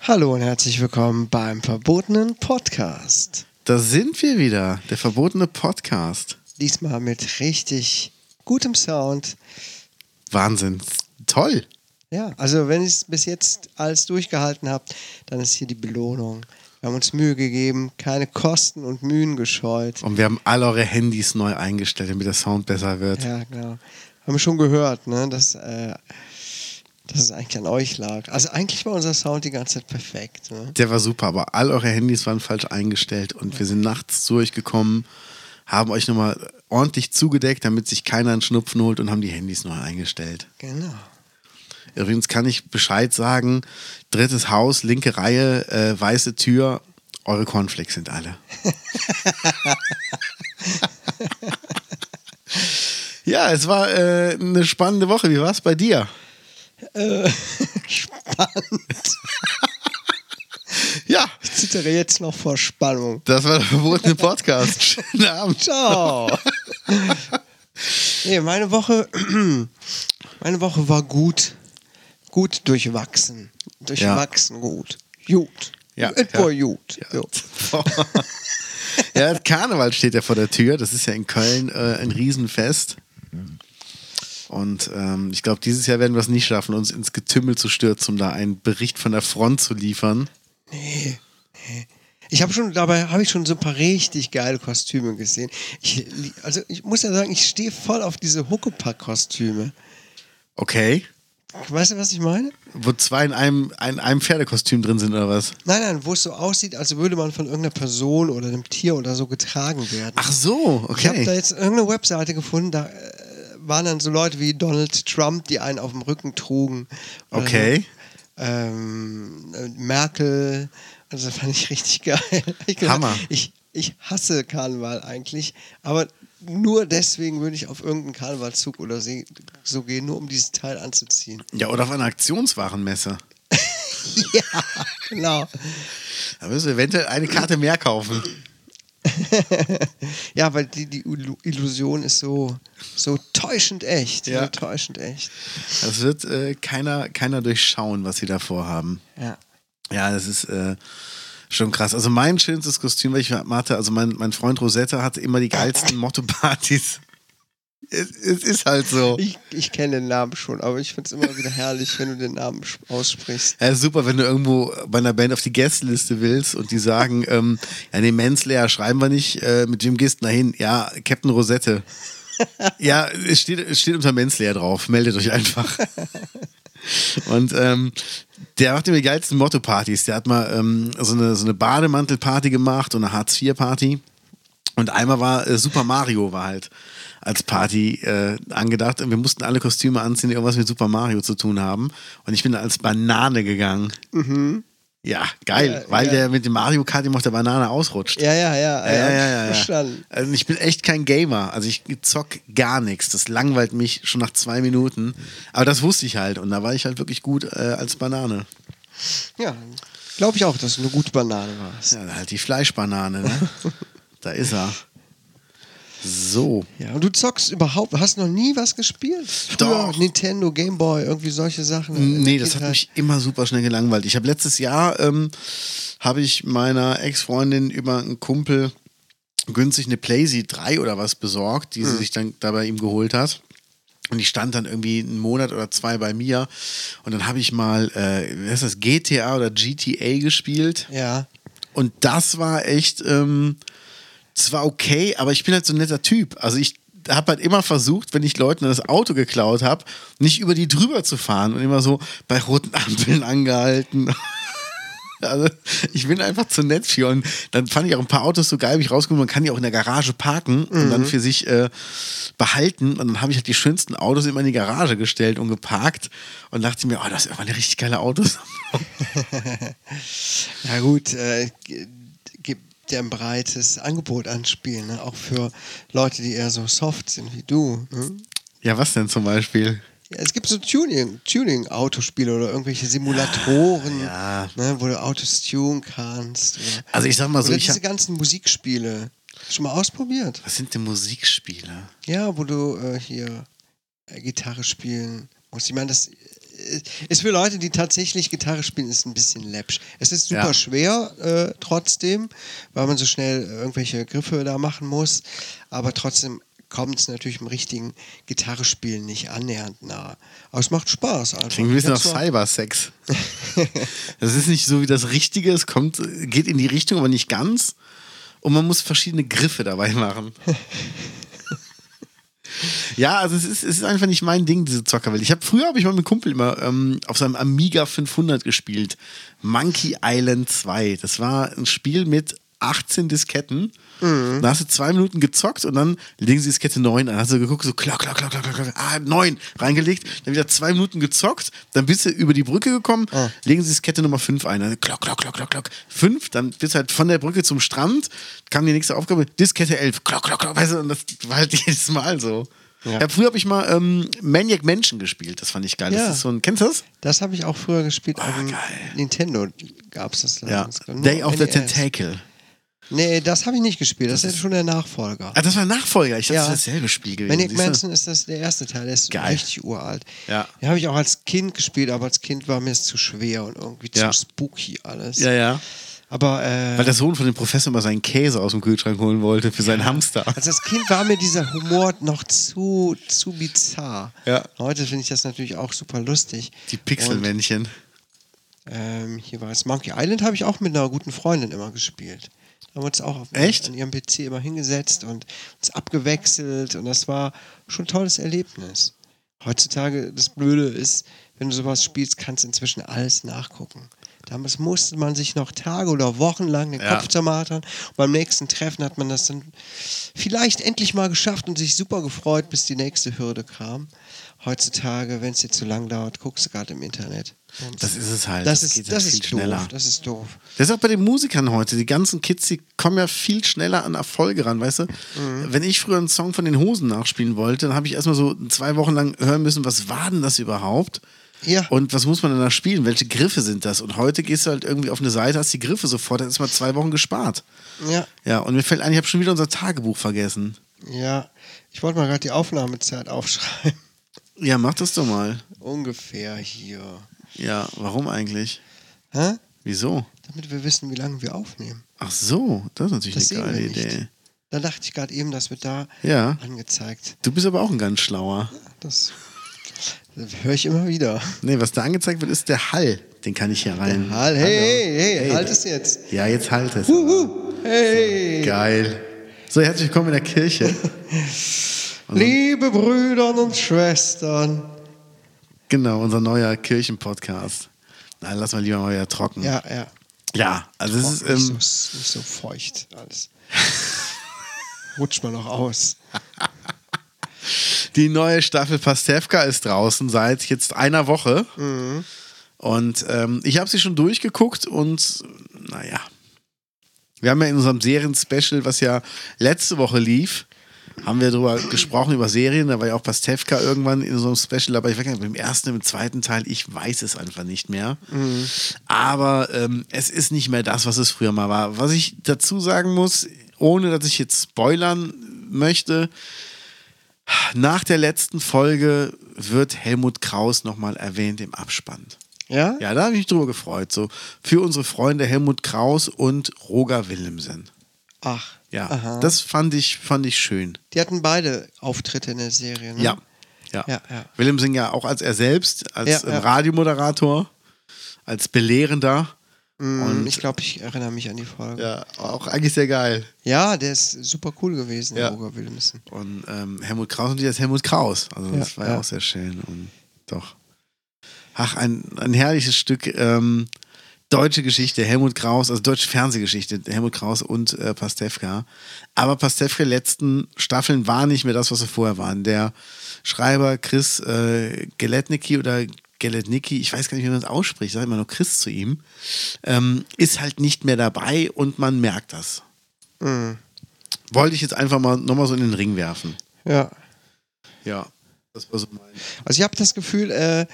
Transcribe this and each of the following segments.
Hallo und herzlich willkommen beim verbotenen Podcast. Da sind wir wieder, der verbotene Podcast. Diesmal mit richtig gutem Sound. Wahnsinn, toll. Ja, also wenn ihr es bis jetzt alles durchgehalten habt, dann ist hier die Belohnung. Wir haben uns Mühe gegeben, keine Kosten und Mühen gescheut. Und wir haben alle eure Handys neu eingestellt, damit der Sound besser wird. Ja, genau. Haben wir schon gehört, ne, dass, äh, dass es eigentlich an euch lag. Also eigentlich war unser Sound die ganze Zeit perfekt. Ne? Der war super, aber all eure Handys waren falsch eingestellt und wir sind nachts zu euch gekommen, haben euch nochmal ordentlich zugedeckt, damit sich keiner einen Schnupfen holt und haben die Handys neu eingestellt. Genau. Übrigens kann ich Bescheid sagen, drittes Haus, linke Reihe, äh, weiße Tür, eure Cornflakes sind alle. ja, es war äh, eine spannende Woche. Wie war es bei dir? Spannend. Ja, Ich zittere jetzt noch vor Spannung. das war der verbotene Podcast. Schönen Abend. Ciao. nee, meine Woche, meine Woche war gut. Gut durchwachsen. Durchwachsen gut. Gut. Ja, Es ja. war gut. Ja. Ja, Karneval steht ja vor der Tür. Das ist ja in Köln äh, ein Riesenfest. Und ähm, ich glaube, dieses Jahr werden wir es nicht schaffen, uns ins Getümmel zu stürzen, um da einen Bericht von der Front zu liefern. Ich habe schon, dabei habe ich schon so ein paar richtig geile Kostüme gesehen. Ich, also ich muss ja sagen, ich stehe voll auf diese Huckepack-Kostüme. Okay. Weißt du, was ich meine? Wo zwei in einem, in einem Pferdekostüm drin sind oder was? Nein, nein, wo es so aussieht, als würde man von irgendeiner Person oder einem Tier oder so getragen werden. Ach so, Ich habe da okay. jetzt irgendeine Webseite gefunden, da äh, waren dann so Leute wie Donald Trump, die einen auf dem Rücken trugen. Okay. Ähm, äh, Merkel, also das fand ich richtig geil. Ich gedacht, Hammer. Ich, ich hasse Karneval eigentlich, aber nur deswegen würde ich auf irgendeinen Karnevalzug oder so gehen, nur um dieses Teil anzuziehen. Ja, oder auf einer Aktionswarenmesse. ja, genau. Da müssen wir eventuell eine Karte mehr kaufen. Ja, weil die, die Illu- Illusion ist so, so täuschend echt. Ja. So täuschend echt. Das wird äh, keiner, keiner durchschauen, was sie da vorhaben. Ja. Ja, das ist äh, schon krass. Also mein schönstes Kostüm, was ich hatte, also mein, mein Freund Rosetta hatte immer die geilsten Motto-Partys. Es, es ist halt so. Ich, ich kenne den Namen schon, aber ich finde es immer wieder herrlich, wenn du den Namen aussprichst. Ja, super, wenn du irgendwo bei einer Band auf die Gästeliste willst und die sagen, ähm, ja, nee, Manslayer schreiben wir nicht, äh, mit du da hin? Ja, Captain Rosette. ja, es steht, es steht unter Manslayer drauf, meldet euch einfach. Und ähm, der macht immer die geilsten Motto-Partys. Der hat mal ähm, so eine, so eine Bademantel-Party gemacht und eine Hartz-IV-Party. Und einmal war äh, Super Mario war halt als Party äh, angedacht. Und wir mussten alle Kostüme anziehen, die irgendwas mit Super Mario zu tun haben. Und ich bin als Banane gegangen. Ja, geil, Ja, weil ja. der mit dem Mario Kart immer auf der Banane ausrutscht. Ja, ja, ja. Ja, ja, ja, ja, Verstanden. ja. Also ich bin echt kein Gamer. Also ich zock gar nichts. Das langweilt mich schon nach zwei Minuten. Aber das wusste ich halt. Und da war ich halt wirklich gut äh, als Banane. Ja, glaube ich auch, dass du eine gute Banane warst. Ja, halt die Fleischbanane, ne? da ist er. So. Ja, und du zockst überhaupt, hast noch nie was gespielt? Früher Doch. Nintendo, Gameboy, irgendwie solche Sachen. Nee, das hat Kindheit? mich immer super schnell gelangweilt. Ich habe letztes Jahr, ähm, habe ich meiner Ex-Freundin über einen Kumpel günstig eine PlayZ 3 oder was besorgt, die sie sich dann da bei ihm geholt hat. Und ich stand dann irgendwie einen Monat oder zwei bei mir und dann habe ich mal, äh, wie heißt das, GTA oder GTA gespielt. Ja. Und das war echt, ähm, das war okay, aber ich bin halt so ein netter Typ. Also ich habe halt immer versucht, wenn ich Leuten das Auto geklaut habe, nicht über die drüber zu fahren und immer so bei roten Ampeln angehalten. Also ich bin einfach zu nett für und dann fand ich auch ein paar Autos so geil, wie ich rausgekommen man kann die auch in der Garage parken und dann für sich äh, behalten und dann habe ich halt die schönsten Autos immer in die Garage gestellt und geparkt und dachte mir, oh, das ist immer eine richtig geile Autos. Ja gut, äh, ja ein breites Angebot anspielen, ne? auch für Leute, die eher so soft sind wie du. Ne? Ja, was denn zum Beispiel? Ja, es gibt so Tuning, Tuning-Autospiele oder irgendwelche Simulatoren, Ja. Ne, wo du Autos tunen kannst. Oder, Also ich sag mal so, oder ich diese ganzen Musikspiele. Schon mal ausprobiert? was sind denn Musikspiele? Ja, wo du äh, hier äh, Gitarre spielen musst. Ich meine, das ist für Leute, die tatsächlich Gitarre spielen, ist ein bisschen läppsch. Es ist super Ja. schwer äh, trotzdem, weil man so schnell äh, irgendwelche Griffe da machen muss. Aber trotzdem kommt es natürlich im richtigen Gitarrespielen nicht annähernd nah. Aber es macht Spaß einfach. Klingt ein bisschen nach Cybersex. das ist nicht so wie das Richtige, es kommt, geht in die Richtung, aber nicht ganz. Und man muss verschiedene Griffe dabei machen. ja, also es ist, es ist einfach nicht mein Ding, diese Zockerwelt. Ich habe früher habe ich mal mit einem Kumpel immer ähm, auf seinem Amiga 500 gespielt. Monkey Island 2. Das war ein Spiel mit 18 Disketten. Mhm. Da hast du zwei Minuten gezockt und dann legen sie Diskette 9 an. Hast du geguckt, so klack, klack, klack, klack, klack, ah, 9 reingelegt, dann wieder zwei Minuten gezockt, dann bist du über die Brücke gekommen, Ah. legen sie Diskette Nummer 5 ein. Dann klack, klack, klack, klack, klack. 5, dann bist du halt von der Brücke zum Strand, kam die nächste Aufgabe, Diskette 11, klack, klack, klack, weißt du, und das war halt jedes Mal so. Ja. Ja. früher habe ich mal ähm, Maniac Mansion gespielt, das fand ich geil. Ja. Das ist so ein, kennst du das? Das habe ich auch früher gespielt. geil. Nintendo gab es das. Ja. Day of the NES. Tentacle. Nee, das habe ich nicht gespielt. Das, ist schon der Nachfolger. Ah, das war ein Nachfolger. Ich dachte, Ja. das ist dasselbe Spiel gewesen. Du? Manson ist das der erste Teil, der ist Geil. richtig uralt. Ja. Den habe ich auch als Kind gespielt, aber als Kind war mir es zu schwer und irgendwie Ja. zu spooky alles. Ja, ja. Aber äh, Weil der Sohn von dem Professor mal seinen Käse aus dem Kühlschrank holen wollte für seinen Hamster. als das Kind war mir dieser Humor noch zu, zu bizarr. Ja. Heute finde ich das natürlich auch super lustig. Die Pixelmännchen. Ähm, hier war es Monkey Island, habe ich auch mit einer guten Freundin immer gespielt. Haben wir uns auch auf, Echt? an ihrem PC immer hingesetzt und uns abgewechselt und das war schon ein tolles Erlebnis. Heutzutage, das Blöde ist, wenn du sowas spielst, kannst du inzwischen alles nachgucken. Damals musste man sich noch Tage oder Wochen lang den Ja. Kopf zermartern. Und beim nächsten Treffen hat man das dann vielleicht endlich mal geschafft und sich super gefreut, bis die nächste Hürde kam. Heutzutage, wenn es dir zu lang dauert, guckst du gerade im Internet. Und Das ist es halt. das, Das ist, das halt ist viel schneller. doof. Das ist doof. Das ist auch bei den Musikern heute. Die ganzen Kids, die kommen ja viel schneller an Erfolge ran, weißt du? Mhm. Wenn ich früher einen Song von den Hosen nachspielen wollte, dann habe ich erstmal so zwei Wochen lang hören müssen, was war denn das überhaupt? Ja. Und was muss man denn da spielen? Welche Griffe sind das? Und heute gehst du halt irgendwie auf eine Seite, hast die Griffe sofort, dann ist mal zwei Wochen gespart. Ja, Ja, und mir fällt ein, ich habe schon wieder unser Tagebuch vergessen. ja. Ich wollte mal gerade die Aufnahmezeit aufschreiben. Ja, mach das doch mal. Ungefähr hier. Ja, warum eigentlich? Hä? Wieso? Damit wir wissen, wie lange wir aufnehmen. Ach so, das ist natürlich Das eine geile. Idee. Da dachte ich gerade eben, das wird da Ja, angezeigt. du bist aber auch ein ganz schlauer. Das, das höre ich immer wieder. Nee, was da angezeigt wird, ist der Hall. Den kann ich hier rein. Halt, hey, hey, hey, Hey. halt es jetzt. Ja, jetzt halt es. Hey, Geil. So, herzlich willkommen in der Kirche. liebe Brüder und Schwestern. genau, unser neuer Kirchenpodcast. Na, lass mal lieber mal wieder trocken. Ja, ja. Ja, also es ist, nicht, ähm, so, nicht so feucht alles. Rutscht mal noch aus. die neue Staffel Pastewka ist draußen seit jetzt einer Woche. Und ähm, ich habe sie schon durchgeguckt und naja. Wir haben ja in unserem Serien-Special, was ja letzte Woche lief, haben wir darüber gesprochen, über Serien. Da war ja auch Pastewka irgendwann in so einem Special dabei. Ich weiß gar nicht, im ersten, im zweiten Teil, ich weiß es einfach nicht mehr. Aber ähm, es ist nicht mehr das, was es früher mal war. Was ich dazu sagen muss, ohne dass ich jetzt spoilern möchte, nach der letzten Folge wird Helmut Kraus nochmal erwähnt im Abspann. Ja? Ja, da habe ich mich drüber gefreut. So für unsere Freunde Helmut Kraus und Roger Willemsen. Ach. Ja, Aha. das fand ich, fand ich schön. Die hatten beide Auftritte in der Serie, ne? Ja. Ja. Ja, ja. Willemsen ja auch als er selbst, als Ja, ja. Radiomoderator, als Belehrender. Mm, Und- ich glaube, ich erinnere mich an die Folge. Ja. Ja, auch eigentlich sehr geil. der ist super cool gewesen, Ja. Roger Willemsen. Und ähm, Helmut Kraus und als Helmut Kraus. Also das Ja, war ja, ja. auch sehr schön. Und doch. Ach, ein, ein herrliches Stück ähm, deutsche Geschichte, Helmut Kraus, also deutsche Fernsehgeschichte, Helmut Kraus und äh, Pastewka. Aber Pastewka letzten Staffeln war nicht mehr das, was sie vorher waren. Der Schreiber Chris äh, Geletnicki oder Geletnicki, ich weiß gar nicht, wie man das ausspricht, ich sage immer nur Chris zu ihm, ähm, ist halt nicht mehr dabei und man merkt das. Mhm. Wollte ich jetzt einfach mal nochmal so in den Ring werfen. Ja. Ja. Das war so mein. Also ich habe das Gefühl, äh,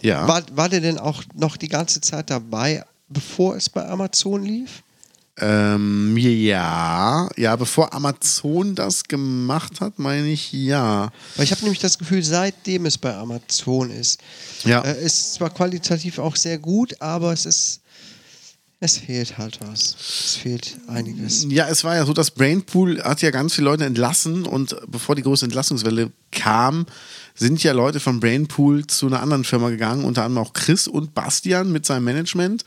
Ja. war, war der denn auch noch die ganze Zeit dabei, bevor es bei Amazon lief? Ähm, ja, ja, bevor Amazon das gemacht hat, meine ich ja. Weil ich habe nämlich das Gefühl, seitdem es bei Amazon ist, Ja. äh, ist zwar qualitativ auch sehr gut, aber es ist, es fehlt halt was. Es fehlt einiges. Ja, es war ja so, dass Brainpool hat ja ganz viele Leute entlassen und bevor die große Entlassungswelle kam, sind ja Leute von Brainpool zu einer anderen Firma gegangen, unter anderem auch Chris und Bastian mit seinem Management.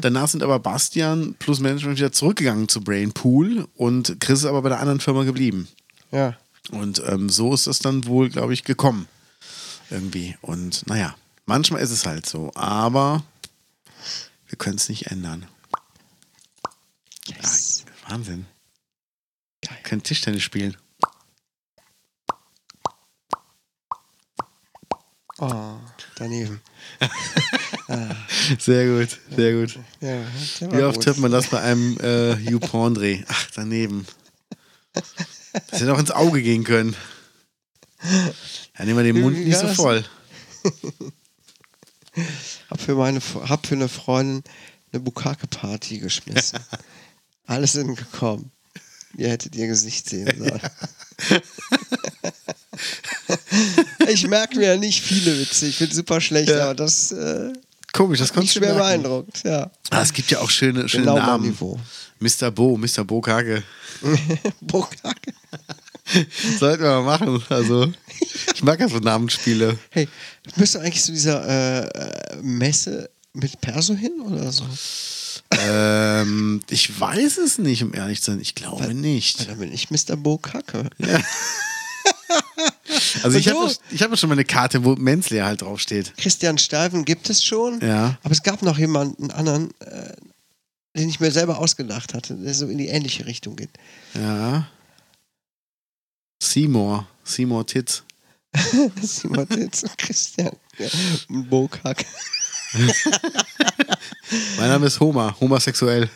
Danach sind aber Bastian plus Management wieder zurückgegangen zu Brainpool und Chris ist aber bei der anderen Firma geblieben. Ja. Und ähm, so ist es dann wohl, glaube ich, gekommen. Irgendwie. Und naja, manchmal ist es halt so, aber wir können es nicht ändern. Ah, Wahnsinn. Geil. Können Tischtennis spielen. Oh, daneben. Sehr gut, sehr gut. Ja, Wie oft hört man das bei einem äh, YouPorn-Dreh? Ach, daneben. Das hätte auch ins Auge gehen können. Ja, nehmen wir den Mund nicht so voll. Hab für, meine, hab für eine Freundin eine Bukake-Party geschmissen. Alle sind gekommen. Ihr hättet ihr Gesicht sehen sollen. ich merke mir ja nicht viele Witze. Ich bin super schlecht, Ja. aber das äh, Komisch, das konntest du schwer merken. beeindruckt. Ja. Ah, es gibt ja auch schöne, schöne Genau Namen. Niveau. Mr. Bo, Mr. Bo Kage. Bukake. Sollten wir mal machen. Also, ich mag ja so Namensspiele. Hey, müsste eigentlich zu dieser äh, äh, Messe mit Perso hin oder so? Ähm, ich weiß es nicht, um ehrlich zu sein. Ich glaube Weil nicht. dann bin ich Mr. Bukake. Also, ich habe ich hab schon mal eine Karte, wo Menzler halt draufsteht. Christian Steifen gibt es schon. Ja. Aber es gab noch jemanden anderen, äh, den ich mir selber ausgedacht hatte, der so in die ähnliche Richtung geht. Ja. Seymour. Seymour Titz. Simon Titz und Christian ja, Bokak. Mein Name ist Homer. Homosexuell.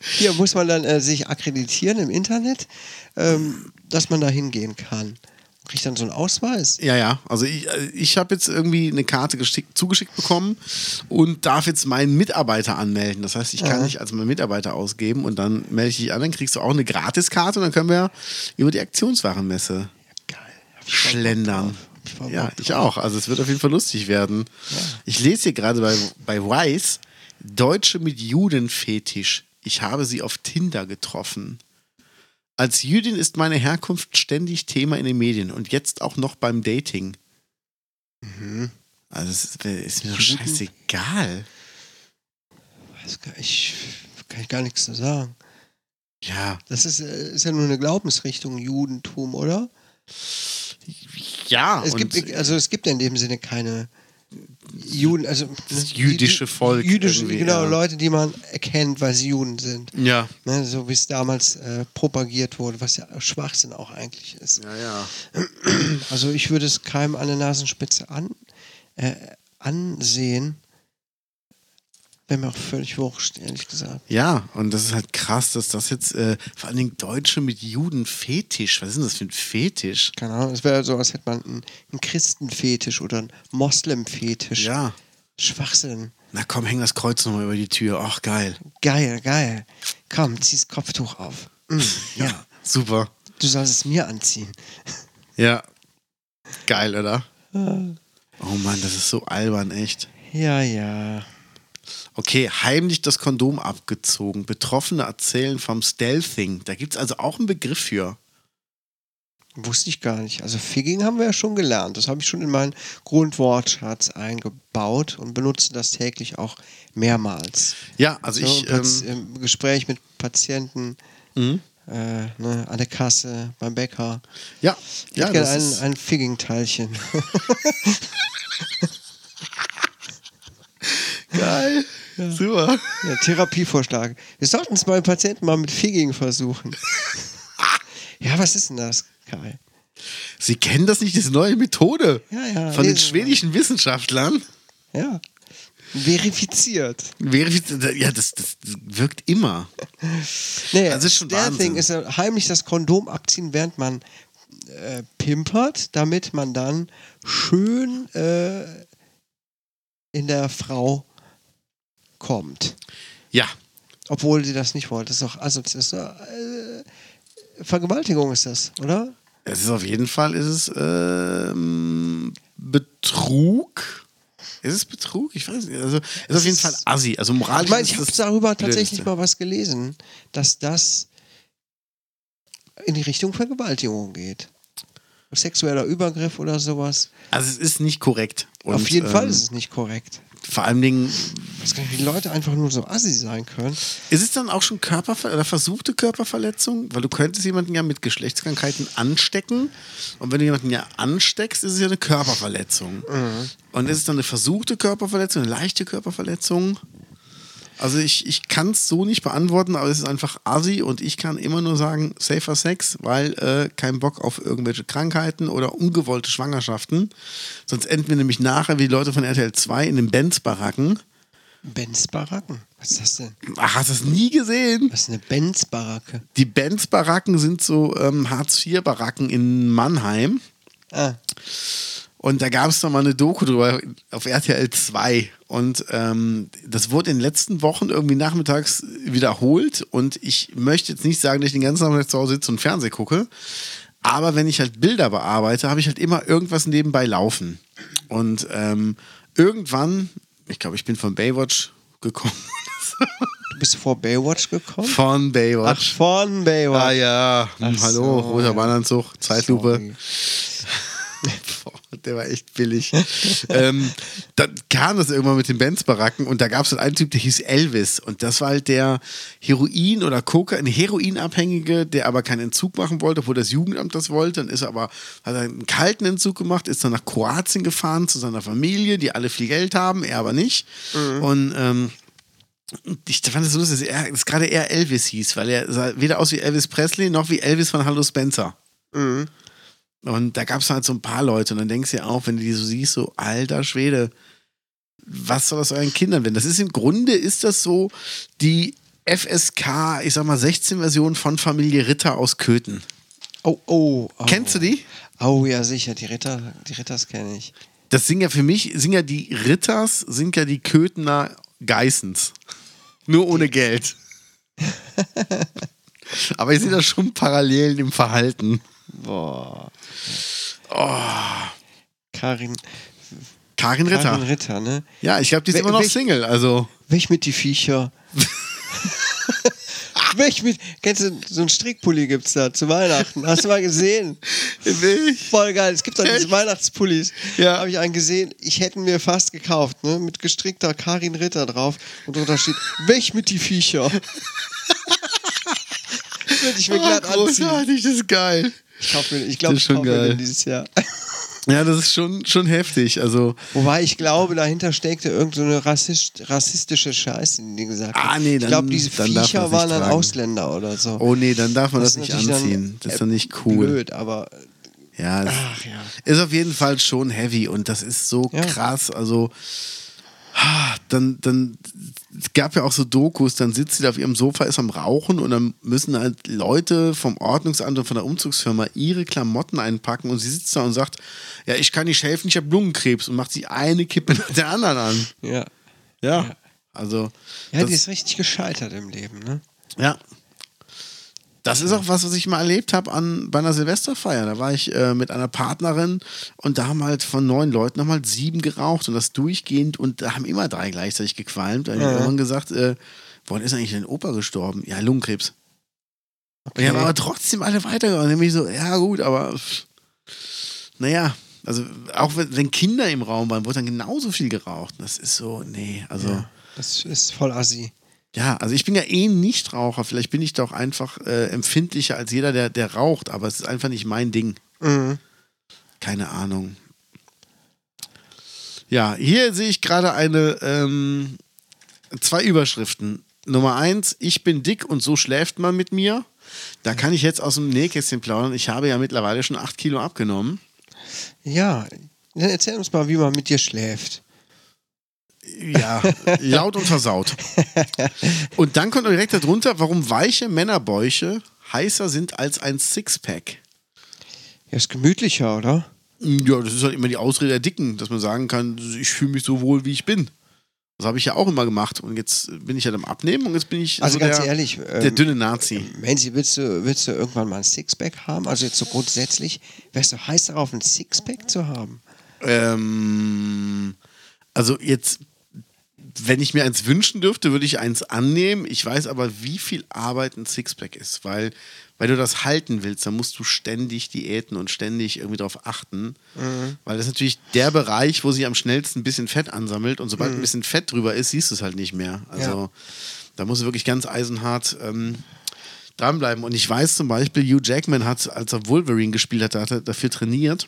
Hier muss man dann äh, sich akkreditieren im Internet, ähm, dass man da hingehen kann. Kriegt dann so einen Ausweis. Ja, ja. Also ich, äh, ich habe jetzt irgendwie eine Karte geschickt, zugeschickt bekommen und darf jetzt meinen Mitarbeiter anmelden. Das heißt, ich kann Ja. dich als meinen Mitarbeiter ausgeben und dann melde ich dich an, dann kriegst du auch eine Gratiskarte und dann können wir über die Aktionswarenmesse Geil. Voll Bock schlendern. Ja, ich auch. Also es wird auf jeden Fall lustig werden. Ich lese hier gerade bei, bei Wise, Deutsche mit Judenfetisch. Ich habe sie auf Tinder getroffen. Als Jüdin ist meine Herkunft ständig Thema in den Medien und jetzt auch noch beim Dating. Mhm. Also es ist, ist mir doch scheißegal. Gar- Ich kann ich gar nichts zu sagen. Ja. Das ist, äh, ist ja nur eine Glaubensrichtung, Judentum, oder? Ja. Es gibt, also es gibt ja in dem Sinne keine Juden, also Das jüdische Volk Jüdische, genau, ja. Leute, die man erkennt, weil sie Juden sind. ja. Ne, so wie es damals äh, propagiert wurde, was ja Schwachsinn auch eigentlich ist. Ja, ja. Also ich würde es keinem an der Nasenspitze an, äh, ansehen. Wäre mir auch völlig wurscht, ehrlich gesagt. Ja, und das ist halt krass, dass das jetzt äh, vor allen Dingen Deutsche mit Judenfetisch, was ist denn das für ein Fetisch? Keine Ahnung, es wäre so, als hätte man einen, einen Christenfetisch oder einen Moslem-Fetisch. Ja. Schwachsinn. Na komm, häng das Kreuz nochmal über die Tür. Ach, geil. Geil, geil. Komm, zieh das Kopftuch auf. Mm, ja, Super. du sollst es mir anziehen. Ja. Geil, oder? Oh Mann, das ist so albern, echt. Ja, ja. Okay, heimlich das Kondom abgezogen. Betroffene erzählen vom Stealthing. Da gibt es also auch einen Begriff für. Wusste ich gar nicht. Also Figging haben wir ja schon gelernt. Das habe ich schon in meinen Grundwortschatz eingebaut und benutze das täglich auch mehrmals. Ja, also So, ich. Ähm, Im Gespräch mit Patienten, mhm. äh, ne, an der Kasse, beim Bäcker. ja, Ich ja, gerne ein, ein Figging-Teilchen. geil. Super. ja, Therapievorschlag. Wir sollten es bei Patienten mal mit Figging versuchen. ja, was ist denn das, Kai? Sie kennen das nicht, diese neue Methode Ja, ja. von den schwedischen Wissenschaftlern. Ja. Verifiziert. Verifiz- Ja, das, das wirkt immer. Nee, Das ist schon der Wahnsinn. Thing ist ja heimlich das Kondom abziehen, während man äh, pimpert, damit man dann schön äh, in der Frau kommt. Ja. Obwohl sie das nicht wollte. Das ist doch, also das ist doch, äh, Vergewaltigung ist das, oder? Es ist auf jeden Fall, ist es ähm, Betrug. Ist es Betrug? Ich weiß nicht. Also, ist auf jeden Fall assi. Also moralisch Ich meine, ich habe darüber Blödeste. tatsächlich mal was gelesen, dass das in die Richtung Vergewaltigung geht. Sexueller Übergriff oder sowas. Also es ist nicht korrekt. Und, Auf jeden Fall ähm, ist es nicht korrekt. Vor allen Dingen, Ich weiß wie die Leute einfach nur so assi sein können. ist es dann auch schon Körperver oder versuchte Körperverletzung? Weil du könntest jemanden ja mit Geschlechtskrankheiten anstecken. Und wenn du jemanden ja ansteckst, ist es ja eine Körperverletzung. Mhm. Und ist es dann eine versuchte Körperverletzung, eine leichte Körperverletzung? Also ich, ich kann es so nicht beantworten, aber es ist einfach assi und ich kann immer nur sagen, safer Sex, weil äh, kein Bock auf irgendwelche Krankheiten oder ungewollte Schwangerschaften. Sonst enden wir nämlich nachher wie die Leute von RTL 2 in den Benz-Baracken. Benz Baracken? Was ist das denn? Ach, hast du es nie gesehen? Was ist eine Benz Baracke? Die Benz-Baracken sind so ähm, Hartz-IV-Baracken in Mannheim. Ah, Und da gab es noch mal eine Doku drüber auf RTL 2. Und ähm, das wurde in den letzten Wochen irgendwie nachmittags wiederholt. Und ich möchte jetzt nicht sagen, dass ich den ganzen Nachmittag zu Hause sitze und Fernsehen gucke. Aber wenn ich halt Bilder bearbeite, habe ich halt immer irgendwas nebenbei laufen. Und ähm, irgendwann, ich glaube, ich bin von Baywatch gekommen. du bist vor Baywatch gekommen? Von Ach, Baywatch. von Baywatch. Ah ja, Hm, Ach hallo, so, roter. Bahnanzug, Zeitlupe. Sorry. Der war echt billig. ähm, dann kam das irgendwann mit den Benz-Baracken und da gab es halt einen Typ, der hieß Elvis. Und das war halt der Heroin- oder Coca, ein Heroinabhängige, der aber keinen Entzug machen wollte, obwohl das Jugendamt das wollte. Dann ist er aber, hat er einen kalten Entzug gemacht, ist dann nach Kroatien gefahren zu seiner Familie, die alle viel Geld haben, er aber nicht. Und ähm, ich fand es so lustig, dass, er, dass gerade er Elvis hieß, weil er sah weder aus wie Elvis Presley noch wie Elvis von Hallo Spencer. Mhm. Und da gab es halt so ein paar Leute und dann denkst du ja auch, wenn du die so siehst, so alter Schwede, was soll das euren Kindern werden? Das ist im Grunde, ist das so die FSK, ich sag mal 16 Version von Familie Ritter aus Köthen. Oh, oh, oh. Kennst du die? Oh ja, sicher. Die Ritter, die Ritters kenne ich. Das sind ja für mich, sind ja die Ritters, sind ja die Köthener Geissens. Nur ohne Geld. Aber ich sehe da schon Parallelen im Verhalten. Boah. Oh. Karin, Karin Ritter. Karin Ritter, ne? Ja, ich glaube, die ist immer noch welch- Single. Also, Weg mit die Viecher. Weg mit. Kennst du, so einen Strickpulli gibt's da zu Weihnachten. Hast du mal gesehen? Voll geil. Es gibt doch diese? Weihnachtspullis. Ja. Habe ich einen gesehen. Ich hätte ihn mir fast gekauft, ne? Mit gestrickter Karin Ritter drauf. Und drunter steht, weg mit die Viecher. Würde ich mir glatt oh, anziehen. großartig, das ist geil. Ich, ich glaube, Das ist ich schon kaufe geil. den dieses Jahr. Ja, das ist schon, schon heftig. Also, Wobei ich glaube, dahinter steckte irgendeine so rassist, rassistische Scheiße, die die gesagt Ah, haben. nee, ich dann- glaube, diese dann Viecher waren dann. Ausländer oder so. oh nee, dann darf man das, ist nicht anziehen. Dann, das ist äh, doch nicht cool. Blöd, aber Ja, das ach ja. ist auf jeden Fall schon heavy und das ist so Ja. krass. Also, ah, dann, dann, es gab ja auch so Dokus, dann sitzt sie da auf ihrem Sofa, ist am Rauchen und dann müssen halt Leute vom Ordnungsamt und von der Umzugsfirma ihre Klamotten einpacken und sie sitzt da und sagt, ja, ich kann nicht helfen, ich habe Lungenkrebs und macht sie eine Kippe nach der anderen an. Ja, Ja, also, ja die ist richtig gescheitert im Leben, ne? ja. Das ist auch was, was ich mal erlebt habe an bei einer Silvesterfeier. Da war ich äh, mit einer Partnerin und da haben halt von neun Leuten nochmal sieben geraucht und das durchgehend und da haben immer drei gleichzeitig gequalmt. Da habe ich irgendwann gesagt, äh, wann ist eigentlich dein Opa gestorben? Ja, Lungenkrebs. Und die haben aber trotzdem alle weitergemacht. Nämlich so, ja gut, aber naja, also auch wenn, wenn Kinder im Raum waren, wurde dann genauso viel geraucht. Das ist so, nee, also. Ja, das ist voll assi. Ja, also ich bin ja eh ein Nichtraucher. Vielleicht bin ich doch einfach äh, empfindlicher als jeder, der, der raucht, aber es ist einfach nicht mein Ding. Mhm. Keine Ahnung. Ja, hier sehe ich gerade eine, ähm, zwei Überschriften. Nummer eins, ich bin dick und so schläft man mit mir. Da kann ich jetzt aus dem Nähkästchen plaudern. Ich habe ja mittlerweile schon acht Kilo abgenommen. Ja, dann erzähl uns mal, wie man mit dir schläft. Ja, laut und versaut. Und dann kommt direkt darunter, warum weiche Männerbäuche heißer sind als ein Sixpack. Ja, ist gemütlicher, oder? Ja, das ist halt immer die Ausrede der Dicken, dass man sagen kann, ich fühle mich so wohl, wie ich bin. Das habe ich ja auch immer gemacht. Und jetzt bin ich halt am Abnehmen und jetzt bin ich Also so ganz der, ehrlich, der ähm, dünne Nazi. Menzi, willst du, willst du irgendwann mal ein Sixpack haben? Also jetzt so grundsätzlich, wärst du heiß darauf, ein Sixpack zu haben? Ähm, also jetzt, wenn ich mir eins wünschen dürfte, würde ich eins annehmen. Ich weiß aber, wie viel Arbeit ein Sixpack ist, weil, weil du das halten willst, dann musst du ständig Diäten und ständig irgendwie darauf achten. Weil das ist natürlich der Bereich, wo sich am schnellsten ein bisschen Fett ansammelt und sobald ein bisschen Fett drüber ist, siehst du es halt nicht mehr. Also Ja. da musst du wirklich ganz eisenhart ähm, dranbleiben. Und ich weiß zum Beispiel, Hugh Jackman hat, als er Wolverine gespielt hat, hat er dafür trainiert.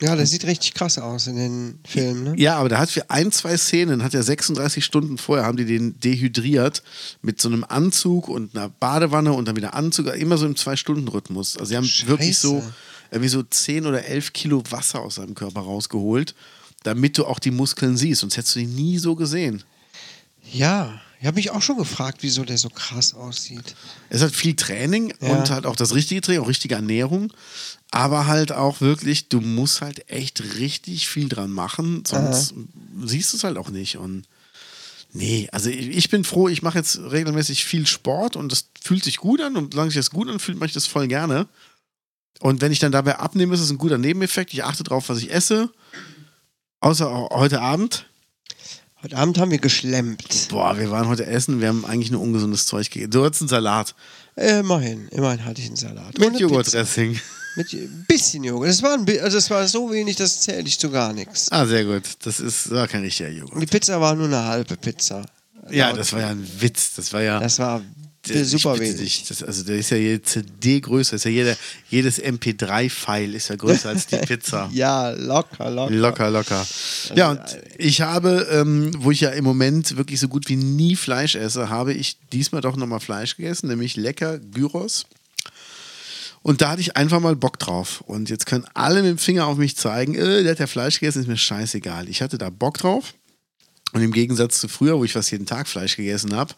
Ja, der sieht richtig krass aus in den Filmen, ne? Ja, aber der hat für ein, zwei Szenen, hat er 36 Stunden vorher, haben die den dehydriert mit so einem Anzug und einer Badewanne und dann wieder Anzug, immer so im Zwei-Stunden-Rhythmus. Also sie haben Scheiße. wirklich so irgendwie so 10 oder 11 Kilo Wasser aus seinem Körper rausgeholt, damit du auch die Muskeln siehst. Sonst hättest du die nie so gesehen. Ja, ich habe mich auch schon gefragt, wieso der so krass aussieht. Es hat viel Training Ja. und halt auch das richtige Training, auch richtige Ernährung. Aber halt auch wirklich, du musst halt echt richtig viel dran machen, sonst siehst du es halt auch nicht. Und nee, also ich ich bin froh, ich mache jetzt regelmäßig viel Sport und das fühlt sich gut an und solange sich das gut anfühlt, mache ich das voll gerne. Und wenn ich dann dabei abnehme, ist es ein guter Nebeneffekt. Ich achte drauf, was ich esse. Außer heute Abend. Heute Abend haben wir geschlemmt. Boah, wir waren heute essen, wir haben eigentlich nur ungesundes Zeug gegessen. Du hattest einen Salat. Immerhin, immerhin hatte ich einen Salat. Mit Joghurtdressing. Mit ein bisschen Joghurt. Das war, also das war so wenig, das zählte ich zu gar nichts. Ah, sehr gut. Das ist war kein richtiger Joghurt. die Pizza war nur eine halbe Pizza. Ja, das war ja ein Witz. Das war ja. Das war ich super wenig. Dich, das, also, der ist ja jede CD größer. Ist ja jeder, jedes MP3-File ist ja größer als die Pizza. Ja, locker, locker. Locker, locker. Ja, und ich habe, ähm, wo ich ja im Moment wirklich so gut wie nie Fleisch esse, habe ich diesmal doch nochmal Fleisch gegessen, nämlich lecker Gyros. Und da hatte ich einfach mal Bock drauf. Und jetzt können alle mit dem Finger auf mich zeigen, äh, der hat ja Fleisch gegessen, ist mir scheißegal. Ich hatte da Bock drauf. Und im Gegensatz zu früher, wo ich fast jeden Tag Fleisch gegessen habe,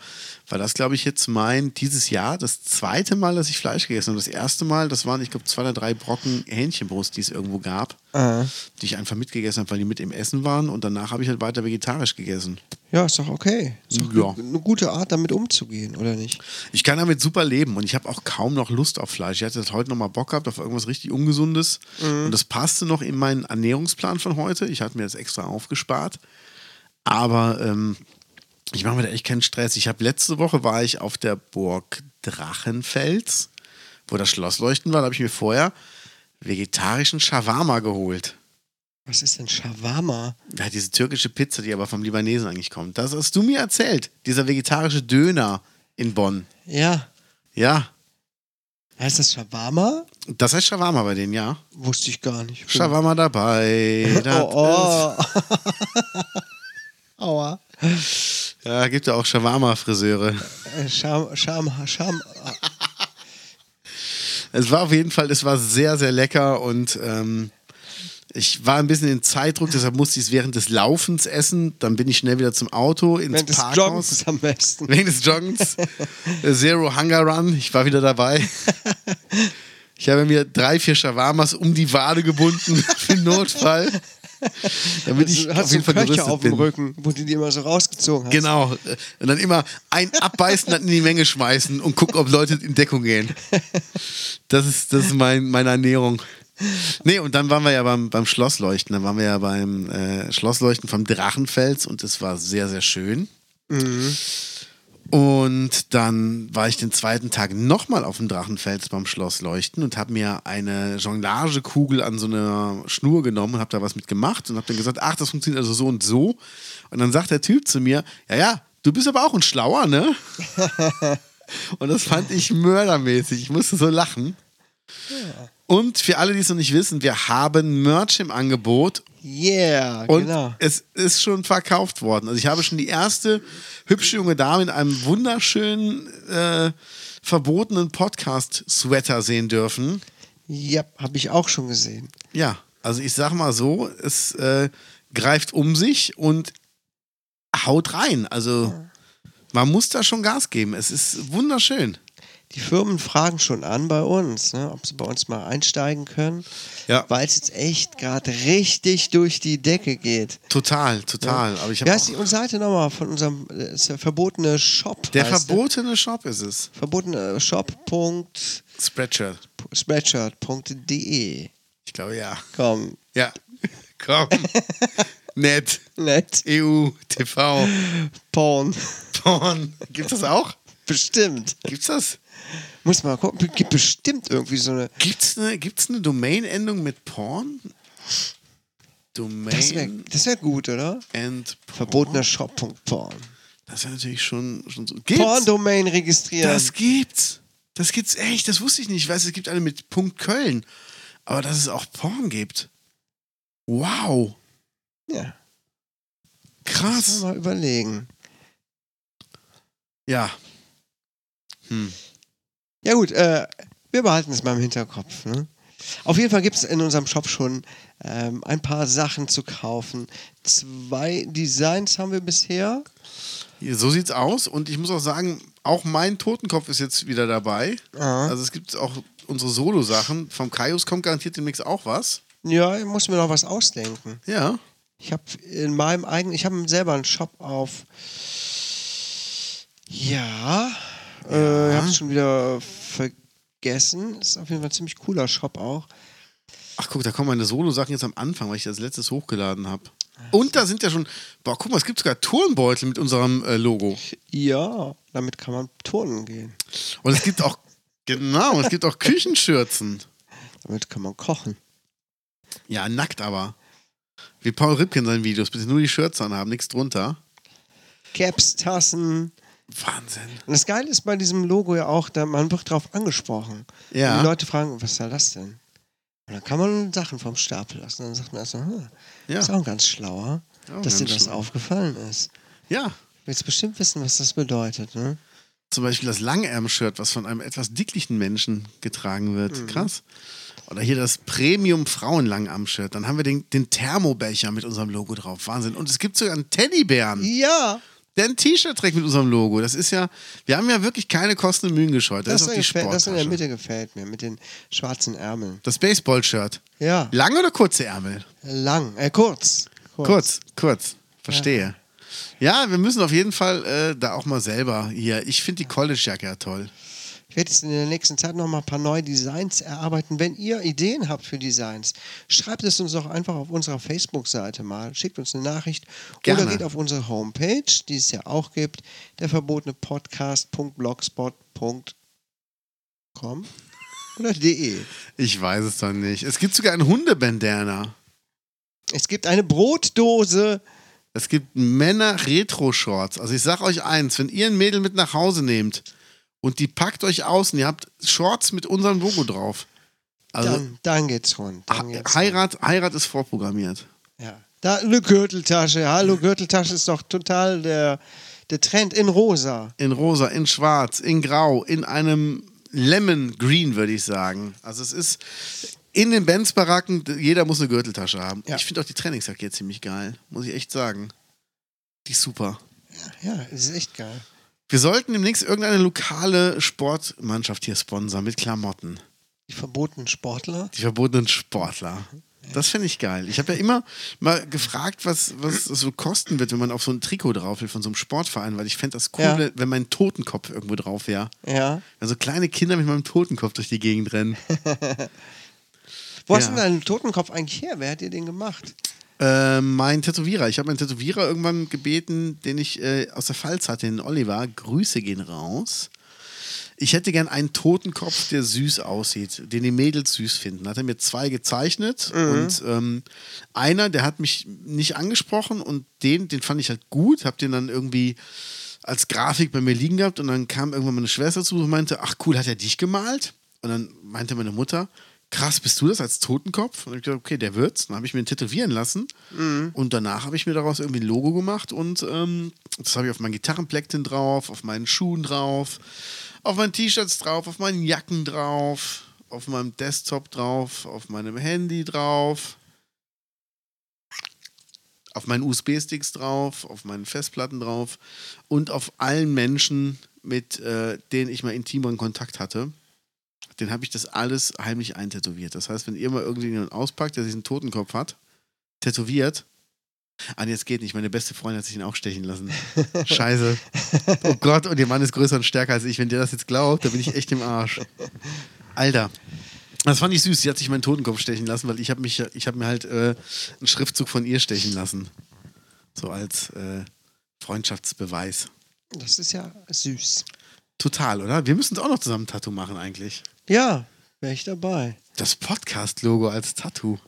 war das, glaube ich, jetzt mein, dieses Jahr, das zweite Mal, dass ich Fleisch gegessen habe. Das erste Mal, das waren, ich glaube, zwei oder drei Brocken Hähnchenbrust, die es irgendwo gab, Ah. die ich einfach mitgegessen habe, weil die mit im Essen waren. Und danach habe ich halt weiter vegetarisch gegessen. Ja, ist doch okay. Ist doch Ja. eine, gute Art, damit umzugehen, oder nicht? Ich kann damit super leben und ich habe auch kaum noch Lust auf Fleisch. Ich hatte heute nochmal Bock gehabt auf irgendwas richtig Ungesundes. Und das passte noch in meinen Ernährungsplan von heute. Ich hatte mir das extra aufgespart. Aber ähm, ich mache mir da echt keinen Stress. Ich habe letzte Woche war ich auf der Burg Drachenfels, wo das Schlossleuchten war. Da habe ich mir vorher vegetarischen Shawarma geholt. Was ist denn Shawarma? Ja, diese türkische Pizza, die aber vom Libanesen eigentlich kommt. Das hast du mir erzählt. Dieser vegetarische Döner in Bonn. Ja. Ja, Heißt das Shawarma? das heißt Shawarma bei denen, ja. Wusste ich gar nicht. Shawarma dabei. Oh, oh. Aua. Ja, gibt ja auch Shawarma-Friseure. Äh, Scham, Scham, Scham. Es war auf jeden Fall, es war sehr, sehr lecker und ähm, ich war ein bisschen in Zeitdruck, deshalb musste ich es während des Laufens essen. Dann bin ich schnell wieder zum Auto, ins Während des Parkhaus. Joggens am besten. Wegen des Joggens. Zero Hunger Run. Ich war wieder dabei. Ich habe mir drei, vier Shawarmas um die Wade gebunden für den Notfall. Damit ich Du auf jeden Fall Köcher auf dem bin. Rücken, wo du die immer so rausgezogen hast. Genau. Und dann immer ein abbeißen, dann in die Menge schmeißen und gucken, ob Leute in Deckung gehen. Das ist, das ist mein, meine Ernährung. Nee, und dann waren wir ja beim, beim Schlossleuchten. Dann waren wir ja beim äh, Schlossleuchten vom Drachenfels und es war sehr, sehr schön. Und dann war ich den zweiten Tag nochmal auf dem Drachenfels beim Schlossleuchten und habe mir eine Jonglagekugel an so einer Schnur genommen und habe da was mit gemacht und habe dann gesagt, ach, das funktioniert also so und so. Und dann sagt der Typ zu mir, ja, ja, du bist aber auch ein Schlauer, ne? und das fand ich mördermäßig. Ich musste so lachen. Und für alle, die es noch nicht wissen, wir haben Merch im Angebot Yeah, und genau. es ist schon verkauft worden. Also ich habe schon die erste hübsche junge Dame in einem wunderschönen, äh, verbotenen Podcast-Sweater sehen dürfen. Ja, habe ich auch schon gesehen. Ja, also ich sag mal so, es äh, greift um sich und haut rein. Also man muss da schon Gas geben. Es ist wunderschön. Die Firmen fragen schon an bei uns, ne, ob sie bei uns mal einsteigen können, Ja. weil es jetzt echt gerade richtig durch die Decke geht. Total, total. Aber ich Wie habe heißt die unsere Seite nochmal von unserem äh, ist der verbotene Shop? der heißt verbotene Shop ist es. Verbotene Shop.spreadshirt.de. Spreadshirt. Ich glaube ja. Komm, Ja. Komm. Nett. nett. EU, TV, Porn. Porn. Gibt's das auch? Bestimmt. Gibt's das? Muss mal gucken, gibt bestimmt irgendwie so eine. Gibt's eine, gibt's eine Domain-Endung mit Porn? Domain Das wäre wär gut, oder? and. Verbotener Shop.porn. Das wäre natürlich schon, schon so. Gibt's? Porn-Domain registrieren. Das gibt's. Das gibt's echt. Das wusste ich nicht. Ich weiß, es gibt eine mit Punkt Köln. Aber dass es auch Porn gibt. Wow. ja, Krass. mal überlegen. Ja. Hm. Ja gut, äh, wir behalten es mal im Hinterkopf. Ne? Auf jeden Fall gibt es in unserem Shop schon ähm, ein paar Sachen zu kaufen. Zwei Designs haben wir bisher. So sieht's aus. Und ich muss auch sagen, auch mein Totenkopf ist jetzt wieder dabei. Ah. Also es gibt auch unsere Solo-Sachen. Vom Kaius kommt garantiert demnächst auch was. Ja, ich muss mir noch was ausdenken. Ja. Ich habe in meinem eigenen, ich habe selber einen Shop auf. Ja, Äh, ich habe es schon wieder vergessen. Ist auf jeden Fall ein ziemlich cooler Shop auch. Ach guck, da kommen meine Solo-Sachen jetzt am Anfang, weil ich das letztes hochgeladen habe. Und da sind ja schon, boah, guck mal, es gibt sogar Turnbeutel mit unserem äh, Logo. Ja, damit kann man turnen gehen. Und es gibt auch, genau, es gibt auch Küchenschürzen. Damit kann man kochen. Ja, nackt aber. Wie Paul Ripke in seinen Videos, bitte nur die Shirts anhaben, nichts drunter. Caps, Tassen. Wahnsinn. Und das Geile ist bei diesem Logo ja auch, da man wird drauf angesprochen. Ja. Und die Leute fragen, was soll das denn? Und dann kann man Sachen vom Stapel lassen. Dann sagt man erst so, hm, Ja. ist auch ein ganz schlauer, Ja, dass dir das schlau. aufgefallen ist. Ja. Du willst bestimmt wissen, was das bedeutet, ne? Zum Beispiel das Langärm-Shirt, was von einem etwas dicklichen Menschen getragen wird. Mhm. Krass. Oder hier das Premium-Frauen-Langarm-Shirt. Dann haben wir den, den Thermobecher mit unserem Logo drauf. Wahnsinn. Und es gibt sogar einen Teddybären, Ja, der ein T-Shirt trägt mit unserem Logo. Das ist ja, wir haben ja wirklich keine Kosten und Mühen gescheut. Das, das, ist auch die gefällt, das in der. Mitte gefällt mir, mit den schwarzen Ärmeln. Das Baseball-Shirt. Ja, Lange oder kurze Ärmel? lang, äh, kurz. Kurz, kurz. Verstehe. Ja, wir müssen auf jeden Fall äh, da auch mal selber hier. Ich finde die College-Jacke ja toll. Ich werde jetzt in der nächsten Zeit noch mal ein paar neue Designs erarbeiten. Wenn ihr Ideen habt für Designs, schreibt es uns doch einfach auf unserer Facebook-Seite mal. Schickt uns eine Nachricht Gerne. oder geht auf unsere Homepage, die es ja auch gibt, der verbotene Podcast.blogspot.com oder de. Ich weiß es doch nicht. Es gibt sogar einen Hundebandana. Es gibt eine Brotdose. Es gibt Männer-Retro-Shorts. Also ich sag euch eins, wenn ihr ein Mädel mit nach Hause nehmt und die packt euch aus und ihr habt Shorts mit unserem Logo drauf. Also Dann, dann geht's rund. Dann geht's Heirat, Heirat ist vorprogrammiert. rund. Ja. Da eine Gürteltasche. Hallo, Gürteltasche ist doch total der, der Trend in rosa. In rosa, in schwarz, in grau, in einem Lemon Green, würde ich sagen. Also es ist in den Benz-Baracken, jeder muss eine Gürteltasche haben. Ja. Ich finde auch die Trainingsjacke ziemlich geil, muss ich echt sagen. Die ist super. Ja, das ist echt geil. Wir sollten demnächst irgendeine lokale Sportmannschaft hier sponsern mit Klamotten. Die verbotenen Sportler. Die verbotenen Sportler. Das finde ich geil. Ich habe ja immer mal gefragt, was, was es so kosten wird, wenn man auf so ein Trikot drauf will von so einem Sportverein, weil ich fände das cool, Ja. wenn mein Totenkopf irgendwo drauf wäre. Ja. Wenn so kleine Kinder mit meinem Totenkopf durch die Gegend rennen. Wo hast Ja. du denn deinen Totenkopf eigentlich her? Wer hat dir den gemacht? Äh, mein Tätowierer. Ich habe meinen Tätowierer irgendwann gebeten, den ich äh, aus der Pfalz hatte, den Oliver. Grüße gehen raus. Ich hätte gern einen Totenkopf, der süß aussieht, den die Mädels süß finden. Hat er mir zwei gezeichnet und ähm, einer, der hat mich nicht angesprochen und den, den fand ich halt gut, hab den dann irgendwie als Grafik bei mir liegen gehabt und dann kam irgendwann meine Schwester zu und meinte, ach cool, hat er dich gemalt? Und dann meinte meine Mutter, krass, bist du das als Totenkopf? Und ich gesagt, okay, der wird's. Dann habe ich mir ihn tätowieren lassen und danach habe ich mir daraus irgendwie ein Logo gemacht und ähm, das habe ich auf meinen Gitarrenpleckten drauf, auf meinen Schuhen drauf, auf meinen T-Shirts drauf, auf meinen Jacken drauf, auf meinem Desktop drauf, auf meinem Handy drauf. auf meinen USB-Sticks drauf, auf meinen Festplatten drauf und auf allen Menschen, mit äh, denen ich mal intimeren Kontakt hatte. Den habe ich das alles heimlich eintätowiert. Das heißt, wenn ihr mal irgendjemanden auspackt, der sich einen Totenkopf hat, tätowiert. Ah, nee, jetzt geht nicht. Meine beste Freundin hat sich ihn auch stechen lassen. Scheiße. Oh Gott, und ihr Mann ist größer und stärker als ich. Wenn der das jetzt glaubt, dann bin ich echt im Arsch. Alter. Das fand ich süß. Sie hat sich meinen Totenkopf stechen lassen, weil ich habe mich, ich habe mir halt äh, einen Schriftzug von ihr stechen lassen. So als äh, Freundschaftsbeweis. Das ist ja süß. Total, oder? Wir müssen auch noch zusammen ein Tattoo machen eigentlich. Ja, wäre ich dabei. Das Podcast-Logo als Tattoo.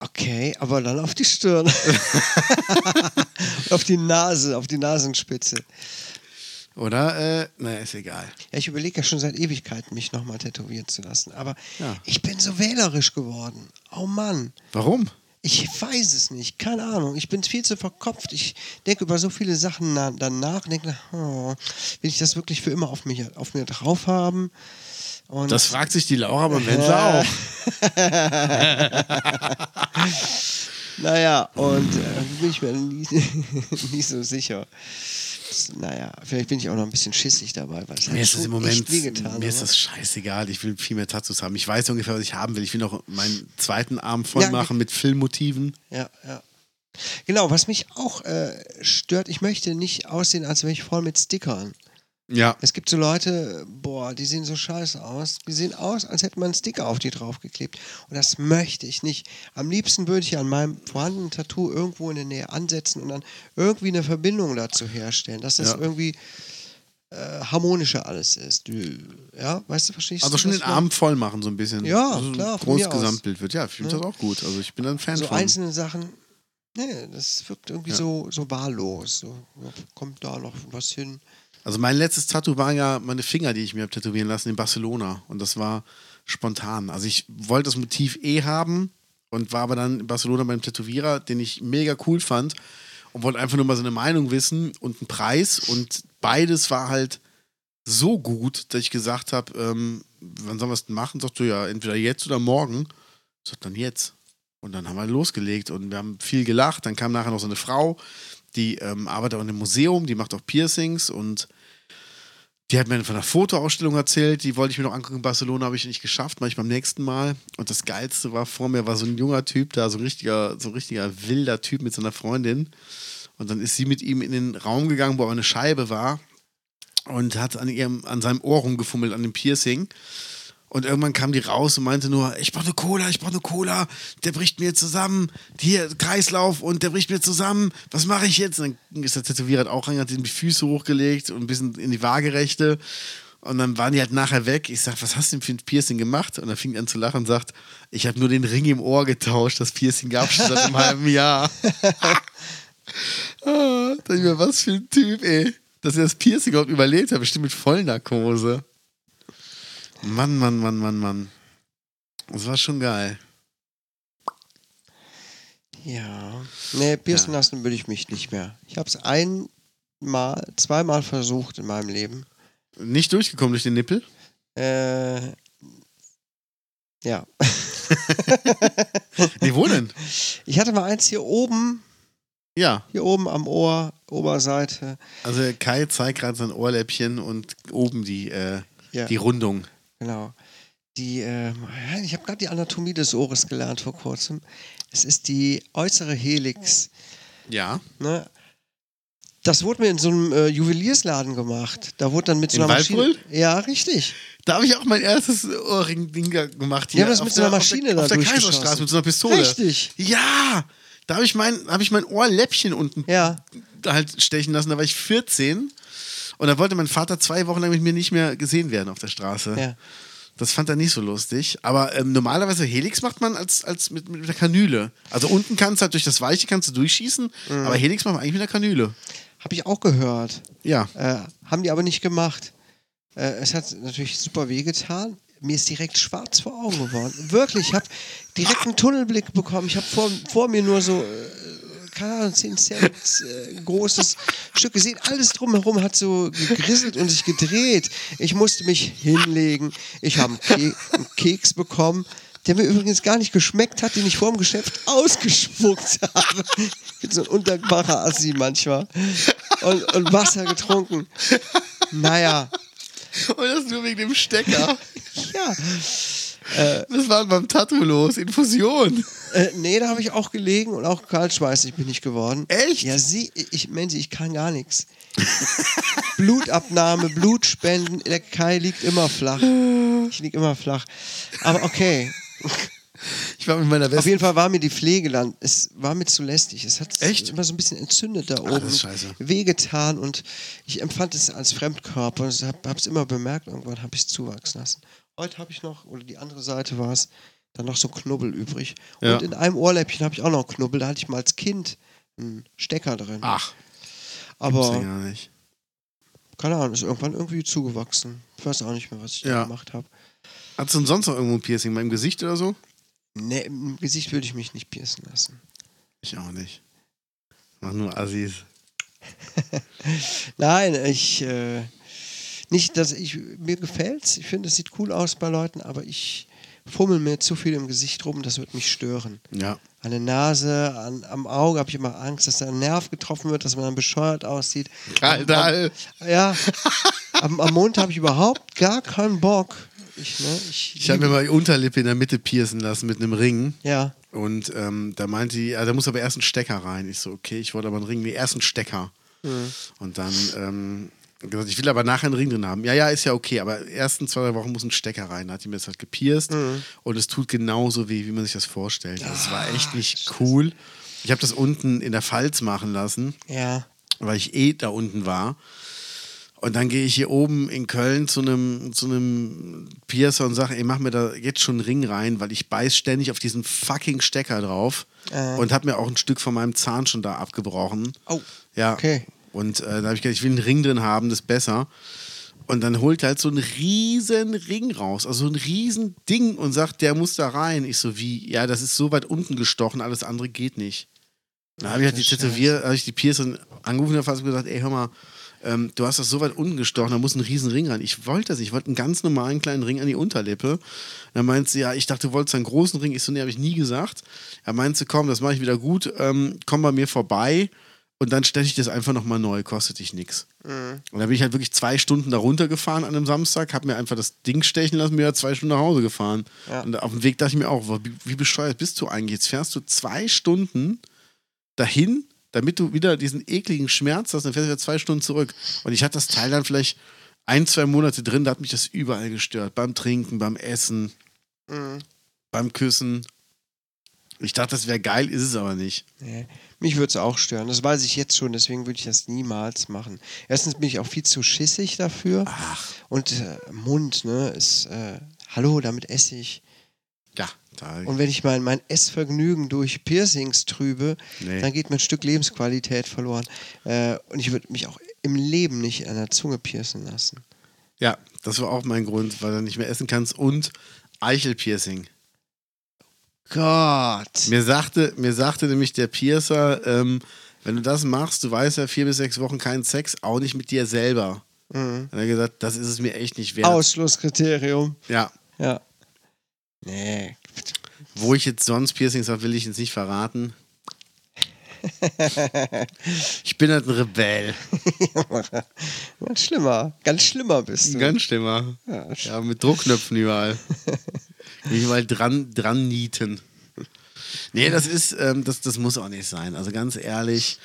Okay, aber dann auf die Stirn. Auf die Nase, auf die Nasenspitze. Oder? Äh, naja, ist egal. Ja, ich überlege ja schon seit Ewigkeiten, mich nochmal tätowieren zu lassen. Aber Ja. ich bin so wählerisch geworden. Oh Mann. Warum? Ich weiß es nicht, keine Ahnung. Ich bin viel zu verkopft. Ich denke über so viele Sachen na, dann nach und denke, oh, will ich das wirklich für immer auf, mich, auf mir drauf haben? Und Das fragt sich die Laura beim Wendler auch. Naja, und äh, bin ich mir nie, nicht so sicher. Das, naja, vielleicht bin ich auch noch ein bisschen schissig dabei, weil es Mir ist das im Moment, wehgetan mir ist das scheißegal. Ich will viel mehr Tattoos haben. Ich weiß ungefähr, was ich haben will. Ich will noch meinen zweiten Arm voll Ja, machen mit Filmmotiven. Ja, ja. Genau, was mich auch äh, stört, ich möchte nicht aussehen, als wäre ich voll mit Stickern. Ja. Es gibt so Leute, boah, die sehen so scheiße aus. Die sehen aus, als hätte man einen Sticker auf die draufgeklebt. Und das möchte ich nicht. Am liebsten würde ich an meinem vorhandenen Tattoo irgendwo in der Nähe ansetzen und dann irgendwie eine Verbindung dazu herstellen, dass das Ja. irgendwie äh, harmonischer alles ist. Du- Ja, weißt du, verstehst Also du? schon was den? Arm voll machen, so ein bisschen. Ja, also klar, Großes. Gesamtbild wird. Ja, ich finde das auch gut. Also ich bin ein Fan So von. einzelne Sachen, nee, das wirkt irgendwie Ja. so, so wahllos. So, ja, kommt da noch was hin? Also mein letztes Tattoo waren ja meine Finger, die ich mir habe tätowieren lassen in Barcelona. Und das war spontan. Also ich wollte das Motiv eh haben und war aber dann in Barcelona beim Tätowierer, den ich mega cool fand und wollte einfach nur mal so eine Meinung wissen und einen Preis. Und beides war halt so gut, dass ich gesagt habe, ähm, wann sollen wir es denn machen? Sagst du ja, entweder jetzt oder morgen. Ich sag dann jetzt. Und dann haben wir losgelegt und wir haben viel gelacht. Dann kam nachher noch so eine Frau, die ähm, arbeitet auch in einem Museum, die macht auch Piercings und die hat mir von einer Fotoausstellung erzählt, die wollte ich mir noch angucken in Barcelona, habe ich nicht geschafft, mache ich beim nächsten Mal. Und das Geilste war, vor mir war so ein junger Typ da, so ein richtiger, so ein richtiger wilder Typ mit seiner Freundin. Und dann ist sie mit ihm in den Raum gegangen, wo aber eine Scheibe war und hat an, ihrem, an seinem Ohr rumgefummelt, an dem Piercing. Und irgendwann kam die raus und meinte nur, ich brauche eine Cola, ich brauche eine Cola, der bricht mir zusammen, hier Kreislauf und der bricht mir zusammen, was mache ich jetzt? Und dann ist der Tätowierer halt auch rein, hat die Füße hochgelegt und ein bisschen in die Waagerechte. Und dann waren die halt nachher weg. Ich sag, was hast du denn für ein Piercing gemacht? Und er fing an zu lachen und sagt, ich habe nur den Ring im Ohr getauscht, das Piercing gab es schon seit einem halben Jahr. ah, ich mir, was für ein Typ, ey. Dass er das Piercing überhaupt überlebt hat, bestimmt mit Vollnarkose. Mann, Mann, Mann, Mann, Mann. Das war schon geil. Ja. Nee, piercen lassen würde ich mich nicht mehr. Ich habe es einmal, zweimal versucht in meinem Leben. Nicht durchgekommen durch den Nippel? Äh, ja. Nee, wo denn? Ich hatte mal eins hier oben, Ja, hier oben am Ohr, Oberseite. also Kai zeigt gerade sein Ohrläppchen und oben die, äh, Ja, die Rundung. Genau. Die, äh, ich habe gerade die Anatomie des Ohres gelernt vor kurzem. Es ist die äußere Helix. Ja. Ne? Das wurde mir in so einem äh, Juweliersladen gemacht. Da wurde dann mit so In einer Maschine. Waldbröl? Ja, richtig. Da habe ich auch mein erstes Ohrring-Ding gemacht. Die haben das mit so einer Maschine auf der, da auf der. Kaiserstraße mit so einer Pistole. Richtig. Ja, da habe ich, mein, hab ich mein Ohrläppchen unten Ja. halt stechen lassen. Da war ich 14 und da wollte mein Vater zwei Wochen lang mit mir nicht mehr gesehen werden auf der Straße. Ja. Das fand er nicht so lustig. Aber ähm, normalerweise Helix macht man als, als mit, mit der Kanüle. Also unten kannst du halt durch das Weiche kannst du durchschießen, Mhm. aber Helix macht man eigentlich mit der Kanüle. Habe ich auch gehört. Ja. Äh, haben die aber nicht gemacht. Äh, es hat natürlich super wehgetan. Mir ist direkt schwarz vor Augen geworden. Wirklich, ich habe direkt einen Tunnelblick bekommen. Ich habe vor, vor mir nur so, äh, keine Ahnung, 10 Cent äh, großes Stück gesehen. Alles drumherum hat so gegrisselt und sich gedreht. Ich musste mich hinlegen. Ich habe einen, Ke einen Keks bekommen. der mir übrigens gar nicht geschmeckt hat, den ich vor dem Geschäft ausgespuckt habe. Ich bin so ein undankbarer Assi manchmal. Und, und Wasser getrunken. Naja, Und das nur wegen dem Stecker. ja. Das war beim Tattoo los. Infusion. Äh, nee, da habe ich auch gelegen und auch kaltschweißig bin ich geworden. Echt? Ja, sie, ich, Menzi, ich kann gar nichts. Blutabnahme, Blutspenden, der Kai liegt immer flach. Ich lieg immer flach. Aber okay. Ich war mit meiner Auf besten. jeden Fall war mir die Pflege dann, es war mir zu lästig. Es hat Echt? immer so ein bisschen entzündet da oben. das ist scheiße. Wehgetan und ich empfand es als Fremdkörper und habe es immer bemerkt. Irgendwann habe ich es zuwachsen lassen. Heute habe ich noch, oder die andere Seite war es, dann noch so Knubbel übrig. Ja. Und in einem Ohrläppchen habe ich auch noch einen Knubbel. Da hatte ich mal als Kind einen Stecker drin. Ach, Aber gibt's ja nicht. keine Ahnung, ist irgendwann irgendwie zugewachsen. Ich weiß auch nicht mehr, was ich da Ja. gemacht habe. Hast du denn sonst noch irgendwo ein Piercing? Mal im Gesicht oder so? Nee, im Gesicht würde ich mich nicht piercen lassen. Ich auch nicht. Mach nur Assis. Nein, ich äh, nicht, dass ich mir gefällt's. Ich finde, es sieht cool aus bei Leuten, aber ich fummel mir zu viel im Gesicht rum, das wird mich stören. Ja. An der Nase, an, am Auge habe ich immer Angst, dass da ein Nerv getroffen wird, dass man dann bescheuert aussieht. Alter. Ja, am, am Mond habe ich überhaupt gar keinen Bock. Ich, ne, ich, Ich habe mir mal die Unterlippe in der Mitte piercen lassen mit einem Ring. ja, Und ähm, da meinte die, ja, da muss aber erst ein Stecker rein. Ich so, okay, ich wollte aber einen Ring, nee, erst einen Stecker. Und dann ähm, gesagt, ich will aber nachher einen Ring drin haben. Ja, ja, ist ja okay, aber ersten zwei, drei Wochen muss ein Stecker rein. Da hat die mir das halt gepierst und es tut genauso weh, wie man sich das vorstellt. Also es war echt nicht cool. Ich habe das unten in der Pfalz machen lassen, ja. weil ich eh da unten war. Und dann gehe ich hier oben in Köln zu einem zu einem Piercer und sage, ey, mach mir da jetzt schon einen Ring rein, weil ich beiß ständig auf diesen fucking Stecker drauf Äh. und habe mir auch ein Stück von meinem Zahn schon da abgebrochen. Oh, Ja. okay. Und äh, da habe ich gedacht, ich will einen Ring drin haben, das ist besser. Und dann holt er halt so einen riesen Ring raus, also ein riesen Ding und sagt, der muss da rein. Ich so, wie? Ja, das ist so weit unten gestochen, alles andere geht nicht. Dann habe ich halt die. Tätowier, habe ich die Piercerin angerufen und fast gesagt, ey, hör mal, ähm, du hast das so weit unten gestochen, da muss ein riesen Ring rein. Ich wollte das, ich wollte einen ganz normalen kleinen Ring an die Unterlippe. Dann meint sie, ja, ich dachte, du wolltest einen großen Ring. Ich so, nee, habe ich nie gesagt. Er meinte, komm, das mache ich wieder gut, ähm, komm bei mir vorbei und dann stelle ich das einfach nochmal neu, kostet dich nichts. Und dann bin ich halt wirklich zwei Stunden da runtergefahren an einem Samstag, habe mir einfach das Ding stechen lassen, bin wieder zwei Stunden nach Hause gefahren. Ja. Und auf dem Weg dachte ich mir auch, wie, wie bescheuert bist du eigentlich? Jetzt fährst du zwei Stunden dahin, damit du wieder diesen ekligen Schmerz hast, dann fährst du wieder zwei Stunden zurück. Und ich hatte das Teil dann vielleicht ein, zwei Monate drin, da hat mich das überall gestört. Beim Trinken, beim Essen, Mhm. beim Küssen. Ich dachte, das wäre geil, ist es aber nicht. Nee. Mich würde es auch stören. Das weiß ich jetzt schon, deswegen würde ich das niemals machen. Erstens bin ich auch viel zu schissig dafür. Ach. Und äh, Mund, ne, ist, äh, hallo, damit esse ich. Ja, da. Und wenn ich mein, mein Essvergnügen durch Piercings trübe, Nee. dann geht mir ein Stück Lebensqualität verloren. Äh, und ich würde mich auch im Leben nicht an der Zunge piercen lassen. Ja, das war auch mein Grund, weil du nicht mehr essen kannst und Eichelpiercing. Gott. Mir sagte, mir sagte nämlich der Piercer, ähm, wenn du das machst, du weißt ja vier bis sechs Wochen keinen Sex, auch nicht mit dir selber. Mhm. Dann hat er gesagt, das ist es mir echt nicht wert. Ausschlusskriterium. Ja. Ja. Nee. Wo ich jetzt sonst Piercings habe, will ich jetzt nicht verraten. Ich bin halt ein Rebell. Ganz schlimmer. Ganz schlimmer bist du. Ganz schlimmer. Ja. Ja, mit Druckknöpfen überall. überall dran, dran nieten. Nee, das ist, ähm, das, das muss auch nicht sein. Also ganz ehrlich,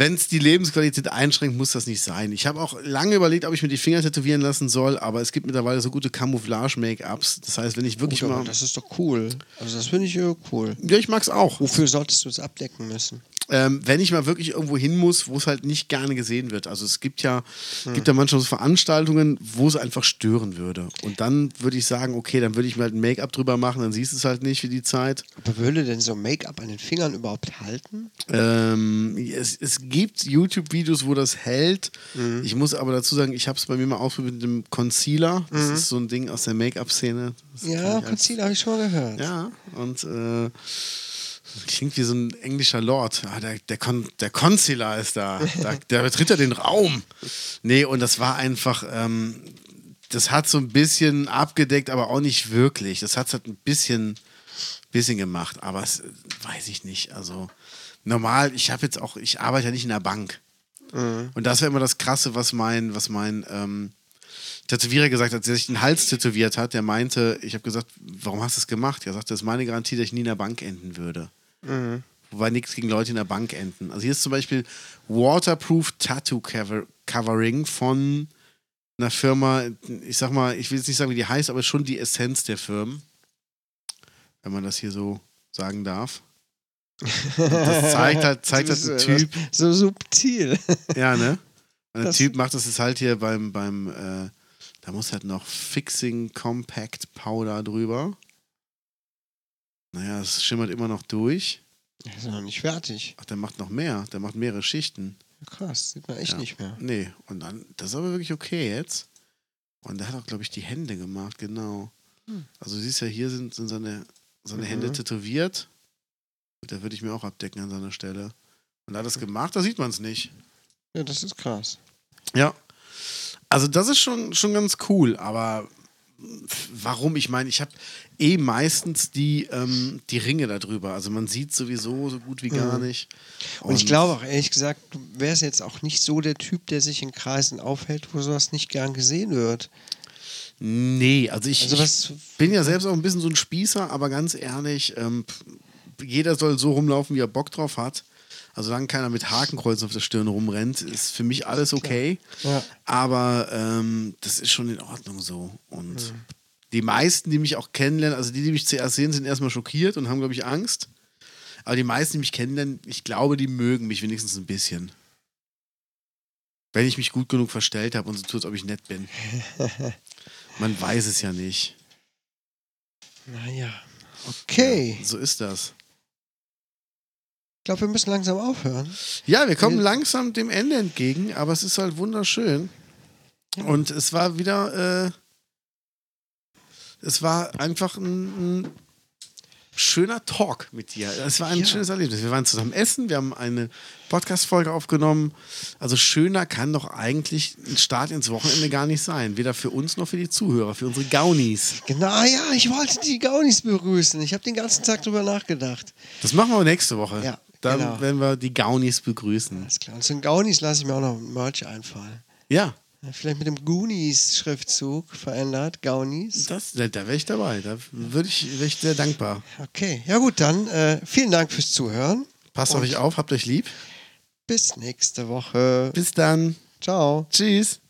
wenn es die Lebensqualität einschränkt, muss das nicht sein. Ich habe auch lange überlegt, ob ich mir die Finger tätowieren lassen soll, aber es gibt mittlerweile so gute Camouflage-Make-ups. Das heißt, wenn ich wirklich Gut, aber mal. das ist doch cool. Also das finde ich cool. Ja, ich mag's auch. Wofür solltest du es abdecken müssen? Ähm, wenn ich mal wirklich irgendwo hin muss, wo es halt nicht gerne gesehen wird. Also es gibt ja, Hm. gibt ja manchmal so Veranstaltungen, wo es einfach stören würde. Und dann würde ich sagen, okay, dann würde ich mir halt ein Make-up drüber machen, dann siehst du es halt nicht für die Zeit. Aber würde denn so Make-up an den Fingern überhaupt halten? Ähm, es, es gibt YouTube-Videos, wo das hält. Ich muss aber dazu sagen, ich habe es bei mir mal ausprobiert mit dem Concealer. Das ist so ein Ding aus der Make-up-Szene. Ja, Concealer habe ich schon mal gehört. Ja, und äh, klingt wie so ein englischer Lord. Ah, der, der, Con, der Concealer ist da. da. Der betritt ja den Raum. Nee, und das war einfach. Ähm, das hat so ein bisschen abgedeckt, aber auch nicht wirklich. Das hat es halt ein bisschen, bisschen gemacht, aber es weiß ich nicht. Also normal, ich habe jetzt auch, ich arbeite ja nicht in der Bank. Und das wäre immer das Krasse, was mein, was mein ähm, Tätowierer gesagt hat, der sich den Hals tätowiert hat, der meinte, ich habe gesagt, warum hast du es gemacht? Er sagte, das ist meine Garantie, dass ich nie in der Bank enden würde. Wobei nichts gegen Leute in der Bank enden. Also hier ist zum Beispiel Waterproof Tattoo Cover Covering von einer Firma, ich sag mal, ich will jetzt nicht sagen, wie die heißt, aber schon die Essenz der Firmen. Wenn man das hier so sagen darf. Das zeigt halt, zeigt halt ein Typ, So subtil. ja, ne? Und der Typ macht das jetzt halt hier beim, beim äh, da muss halt noch Fixing Compact Powder drüber. Naja, es schimmert immer noch durch. Das ist noch nicht fertig. Ach, der macht noch mehr. Der macht mehrere Schichten. Krass, sieht man echt Ja. nicht mehr. Nee, und dann, das ist aber wirklich okay jetzt. Und der hat auch, glaube ich, die Hände gemacht, genau. Hm. Also du siehst ja, hier sind, sind seine, seine Mhm. Hände tätowiert. Da würde ich mir auch abdecken an seiner Stelle. Und er hat das gemacht, da sieht man es nicht. Ja, das ist krass. Ja. Also das ist schon, schon ganz cool, aber warum? Ich meine, ich habe eh meistens die, ähm, die Ringe da drüber. Also man sieht sowieso so gut wie gar Mhm. nicht. Und, ich glaube auch, ehrlich gesagt, du wärst jetzt auch nicht so der Typ, der sich in Kreisen aufhält, wo sowas nicht gern gesehen wird. Nee, also ich, Also was. ich bin ja selbst auch ein bisschen so ein Spießer, aber ganz ehrlich, ähm, jeder soll so rumlaufen, wie er Bock drauf hat. Also solange keiner mit Hakenkreuzen auf der Stirn rumrennt, ist für mich alles okay. Ja. Aber ähm, das ist schon in Ordnung so. Und Mhm. die meisten, die mich auch kennenlernen, also die, die mich zuerst sehen, sind erstmal schockiert und haben, glaube ich, Angst. Aber die meisten, die mich kennenlernen, ich glaube, die mögen mich wenigstens ein bisschen. Wenn ich mich gut genug verstellt habe und so tue, als ob ich nett bin. Man weiß es ja nicht. Naja. Okay. So ist das. Ich glaube, wir müssen langsam aufhören. Ja, wir kommen Wir- langsam dem Ende entgegen, aber es ist halt wunderschön. Und es war wieder, äh, es war einfach ein, ein schöner Talk mit dir. Es war ein Ja. schönes Erlebnis. Wir waren zusammen essen, wir haben eine Podcast-Folge aufgenommen. Also schöner kann doch eigentlich ein Start ins Wochenende gar nicht sein. Weder für uns noch für die Zuhörer, für unsere Gaunis. Genau, ja, ich wollte die Gaunis begrüßen. Ich habe den ganzen Tag drüber nachgedacht. Das machen wir nächste Woche. Ja, Dann genau. werden wir die Gaunis begrüßen. Alles klar. Und zu den Gaunis lasse ich mir auch noch ein Merch einfallen. Ja, Vielleicht mit dem Goonies-Schriftzug verändert. Gaunis. das, da, da wäre ich dabei. Da würde ich, wär ich sehr dankbar. Okay, ja gut, dann äh, vielen Dank fürs Zuhören. Passt auf euch auf, habt euch lieb. Bis nächste Woche. Bis dann. Ciao. Tschüss.